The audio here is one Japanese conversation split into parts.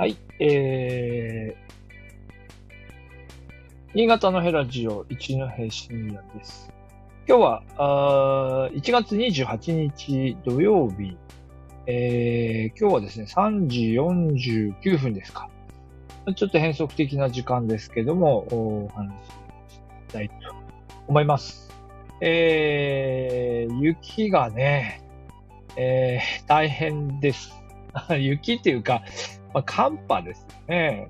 はい、えー、新潟のヘラジオ一戸深夜です。今日は、あ1月28日土曜日、えー、今日はですね、3時49分ですか。ちょっと変則的な時間ですけども、お話ししたいと思います。えー、雪がね、えー、大変です。雪っていうか、まあ、寒波ですね。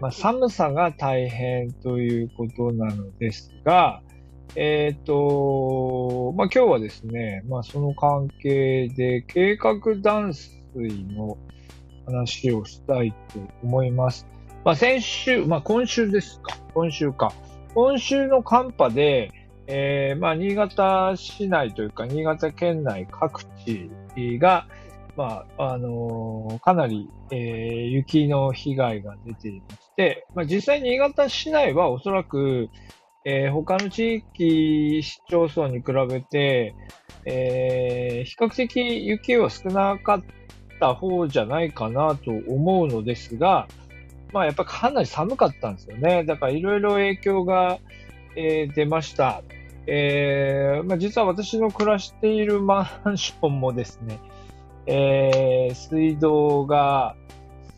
まあ、寒さが大変ということなのですが、えっ、と、まあ、今日はですね、まあ、その関係で計画断水の話をしたいと思います。まあ、先週、まあ、今週ですか。今週か。今週の寒波で、えー、まあ、新潟市内というか、新潟県内各地が、まあ、あのーかなり、えー雪の被害が出ていまして、まあ、実際新潟市内はおそらく、えー他の地域市町村に比べて、えー比較的雪は少なかった方じゃないかなと思うのですが、まあやっぱかなり寒かったんですよね。だからいろいろ影響が、えー出ました。えーまあ、実は私の暮らしているマンションもですね、えー水道が、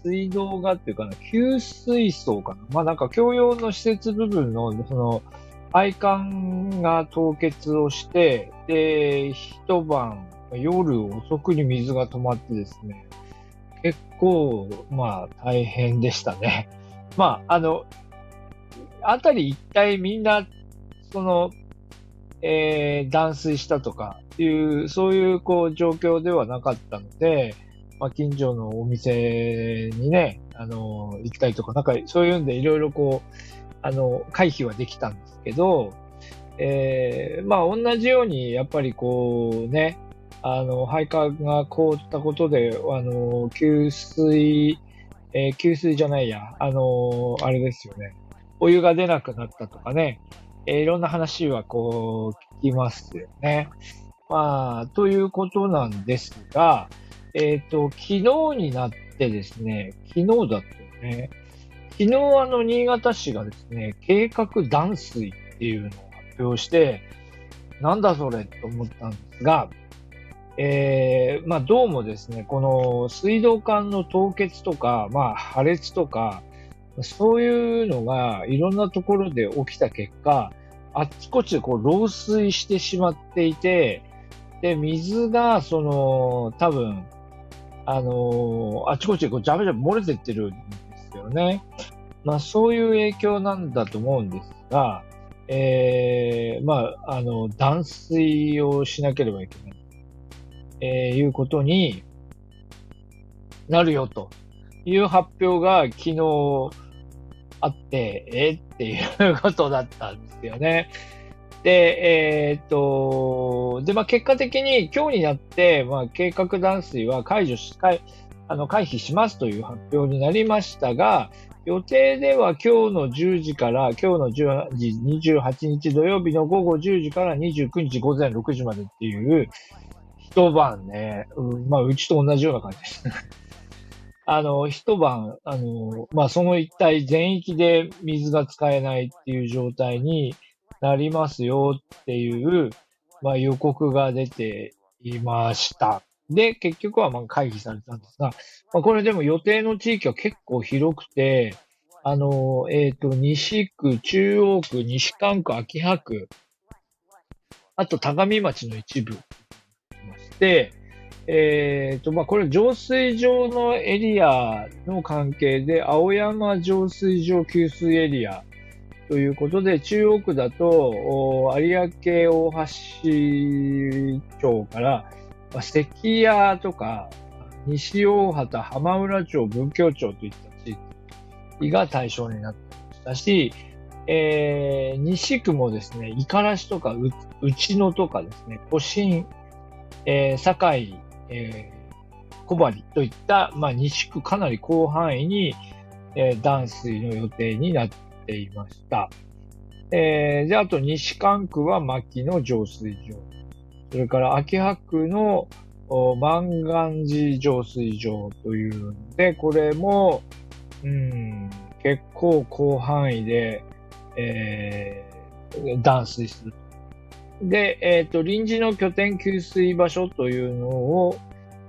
水道がっていうかな、給水槽かな。まあなんか共用の施設部分の、その、配管が凍結をして、で、一晩、夜遅くに水が止まってですね、結構、まあ大変でしたね。まあ、あの、あたり一体みんな、その、えー断水したとかいう、そういうこう状況ではなかったので、まあ、近所のお店にね、あの、行きたいとか、なんかそういうんでいろいろこう、あの、回避はできたんですけど、えーまあ同じようにやっぱりこうね、あの、配管が凍ったことで、あの、給水、えー給水じゃないや、あの、あれですよね。お湯が出なくなったとかね、えーいろんな話はこう聞きますよね。まあ、ということなんですが、えっ、と、昨日になってですね、昨日だったよね。昨日あの、新潟市がですね、計画断水っていうのを発表して、なんだそれと思ったんですが、えーまあどうもですね、この水道管の凍結とか、まあ破裂とか、そういうのがいろんなところで起きた結果、あっちこっちでこう漏水してしまっていて、で、水が、その、多分、あのあっちこっちでこうジャブジャブ漏れてってるんですよね。まあそういう影響なんだと思うんですが、えー、まあ、あの、断水をしなければいけない。えーいうことになるよという発表が昨日あって、えっていうことだったんですよね。で、えーっと、で、まあ結果的に今日になって、まあ計画断水は解除し、回あの回避しますという発表になりましたが、予定では今日の10時から、今日の10時28日土曜日の午後10時から29日午前6時までっていう、一晩ね、うんまあ、うちと同じような感じです。あの、一晩、あの、まあ、その一帯全域で水が使えないっていう状態になりますよっていう、まあ、予告が出ていました。で、結局はまあ回避されたんですが、まあ、これでも予定の地域は結構広くて、あの、えっ、と、西区、中央区、西関区、秋葉区、あと、田上町の一部、まして、えっ、と、まあ、これ、浄水場のエリアの関係で、青山浄水場給水エリアということで、中央区だと、有明大橋町から、まあ関谷とか、西大畑、浜浦町、文京町といった地域が対象になってましたし、えー西区もですね、五十嵐とかう内野とかですね、都心、えー堺、えー小針といった、まあ、西区かなり広範囲に、えー断水の予定になっていました。えーで、あと西関区は牧野浄水場。それから秋葉区の万願寺浄水場というので、これも、うん、結構広範囲で、えー、断水する。で、えっ、ー、と、臨時の拠点給水場所というのを、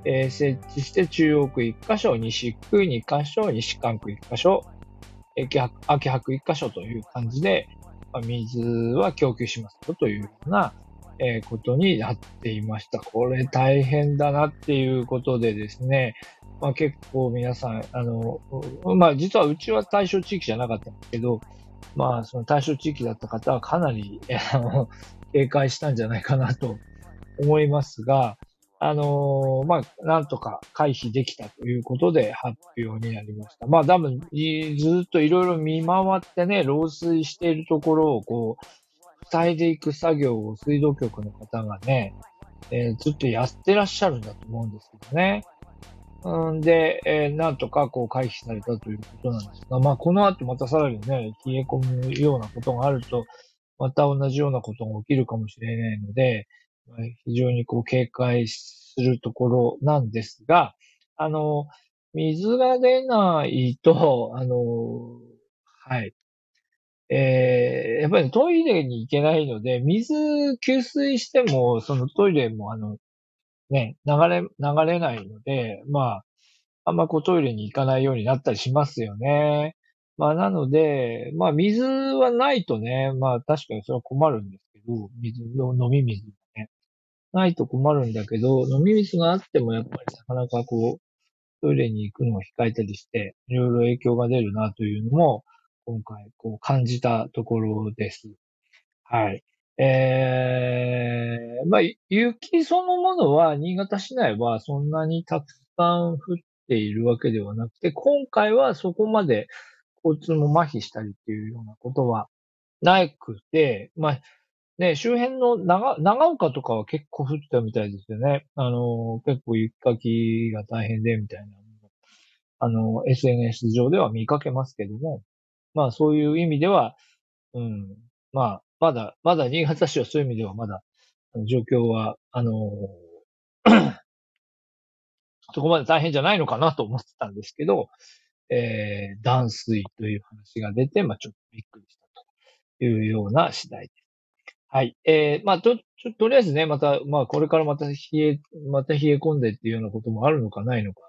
えー、設置して中央区1箇所、西区2箇所、西関区1箇所、秋白秋白1箇所という感じで、まあ、水は供給しますよというような、えー、ことになっていました。これ大変だなっていうことでですね、まあ、結構皆さん、あの、まあ実はうちは対象地域じゃなかったんですけど、まあその対象地域だった方はかなり、警戒したんじゃないかなと思いますが、あのー、まあ、なんとか回避できたということで発表になりました。まあ、多分、ずっといろいろ見回ってね、漏水しているところをこう、塞いでいく作業を水道局の方がね、えー、ずっとやってらっしゃるんだと思うんですけどね。うんで、えー、なんとかこう回避されたということなんですが、まあ、この後またさらにね、冷え込むようなことがあると、また同じようなことが起きるかもしれないので、非常にこう警戒するところなんですが、あの、水が出ないと、あの、はい。えー、やっぱりトイレに行けないので、水給水しても、そのトイレもあの、ね、流れ、流れないので、まあ、あんまこうトイレに行かないようになったりしますよね。まあなので、まあ水はないとね、まあ確かにそれは困るんですけど、水飲み水ねないと困るんだけど、飲み水があってもやっぱりなかなかこう、トイレに行くのを控えたりして、いろいろ影響が出るなというのも、今回こう感じたところです。はい。えー、まあ、雪そのものは、新潟市内はそんなにたくさん降っているわけではなくて、今回はそこまで交通も麻痺したりっていうようなことはなくて、まあ、ね、周辺の長、長岡とかは結構降ってたみたいですよね。あの、結構雪かきが大変で、みたいな。あの、SNS 上では見かけますけども、まあそういう意味では、うん、まあ、まだ、まだ新潟市はそういう意味ではまだ、状況は、あの そこまで大変じゃないのかなと思ってたんですけど、えー、断水という話が出て、まあちょっとびっくりしたというような次第です。はい。えー、まあ、と、とりあえずね、また、まあ、これからまた冷え、また冷え込んでっていうようなこともあるのかないのか、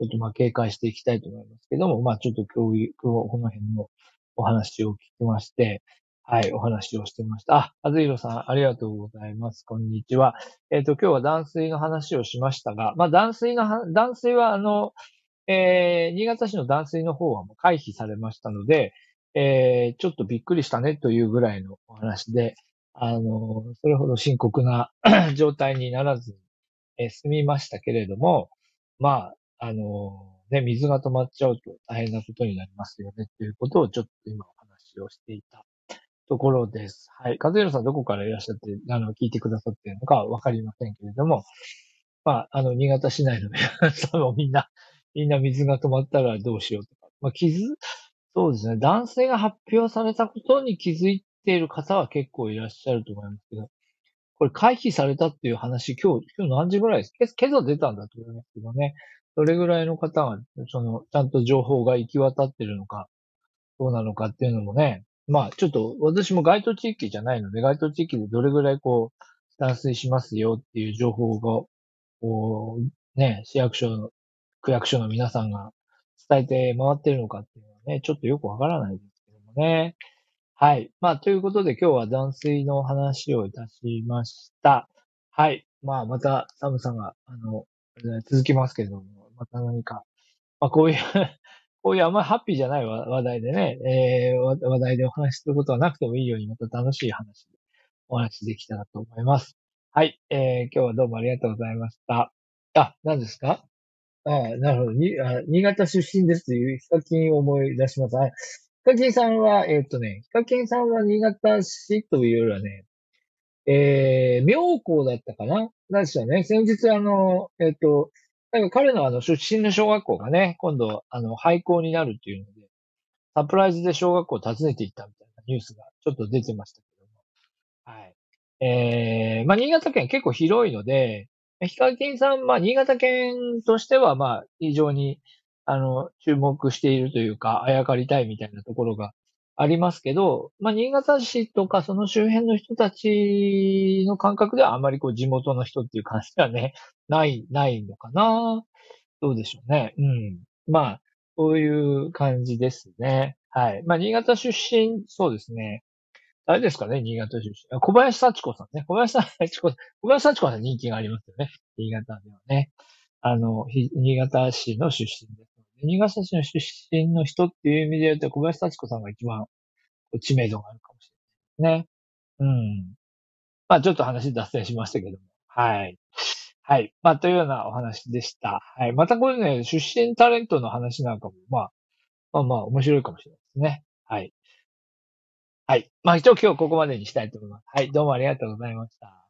ちょっとまあ、警戒していきたいと思いますけども、まあ、ちょっと今日、今日この辺のお話を聞きまして、はい、お話をしてました。あ、あずひろさん、ありがとうございます。こんにちは。えっ、ー、と、今日は断水の話をしましたが、まあ、断水の、断水は、あの、えー、新潟市の断水の方はもう回避されましたので、えー、ちょっとびっくりしたねというぐらいのお話で、あの、それほど深刻な 状態にならずに、え済みましたけれども、まあ、あの、ね、水が止まっちゃうと大変なことになりますよね、ということをちょっと今お話をしていたところです。はい。和弘さんどこからいらっしゃって、あの、聞いてくださっているのかわかりませんけれども、まあ、あの、新潟市内の皆さんもみんな、みんな水が止まったらどうしようとか、まあ、傷、そうですね、男性が発表されたことに気づいている方は結構いらっしゃると思いますけど、これ回避されたっていう話、今日、今日何時ぐらいです？け今朝出たんだと思いますけどね。どれぐらいの方が、その、ちゃんと情報が行き渡ってるのか、どうなのかっていうのもね、まあ、ちょっと、私も該当地域じゃないので、該当地域でどれぐらいこう、断水しますよっていう情報が、こう、ね、市役所、区役所の皆さんが伝えて回ってるのかっていうのはね、ちょっとよくわからないですけどもね。はい。まあ、ということで今日は断水の話をいたしました。はい。まあ、また寒さが、あの、続きますけれども、また何か、まあ、こういう こういうあんまりハッピーじゃない話題でね、えー、話題でお話しすることはなくてもいいように、また楽しい話でお話しできたらと思います。はい。えー、今日はどうもありがとうございました。あ、何ですか？ああ、なるほど。にあ新潟出身ですというヒカキンを思い出します。はい。ヒカキンさんは、えっ、ー、とね、ヒカキンさんは新潟市というよりはね、えー、妙高だったかな？なんですよね。先日あの、えっ、ー、と、なんか彼のあの出身の小学校がね、今度あの廃校になるっていうので、サプライズで小学校を訪ねていったみたいなニュースがちょっと出てましたけども。はい。えー、まあ新潟県結構広いので、ヒカキンさん、まあ新潟県としてはまあ非常にあの、注目しているというか、あやかりたいみたいなところがありますけど、まあ、新潟市とかその周辺の人たちの感覚ではあまりこう地元の人っていう感じではね、ない、ないのかな。どうでしょうね。うん。まあ、そういう感じですね。はい。まあ、新潟出身、そうですね。誰ですかね、新潟出身。小林幸子さんね。小林幸子さん、小林幸子さん人気がありますよね。新潟ではね。あの、新潟市の出身です。新潟市の出身の人っていう意味で言うと、小林幸子さんが一番知名度があるかもしれないですね。うん。まあ、ちょっと話脱線しましたけども。はい。はい。まあ、というようなお話でした。はい。またこれね、出身タレントの話なんかも、まあ、まあまあ、面白いかもしれないですね。はい。はい。まあ、一応今日ここまでにしたいと思います。はい。どうもありがとうございました。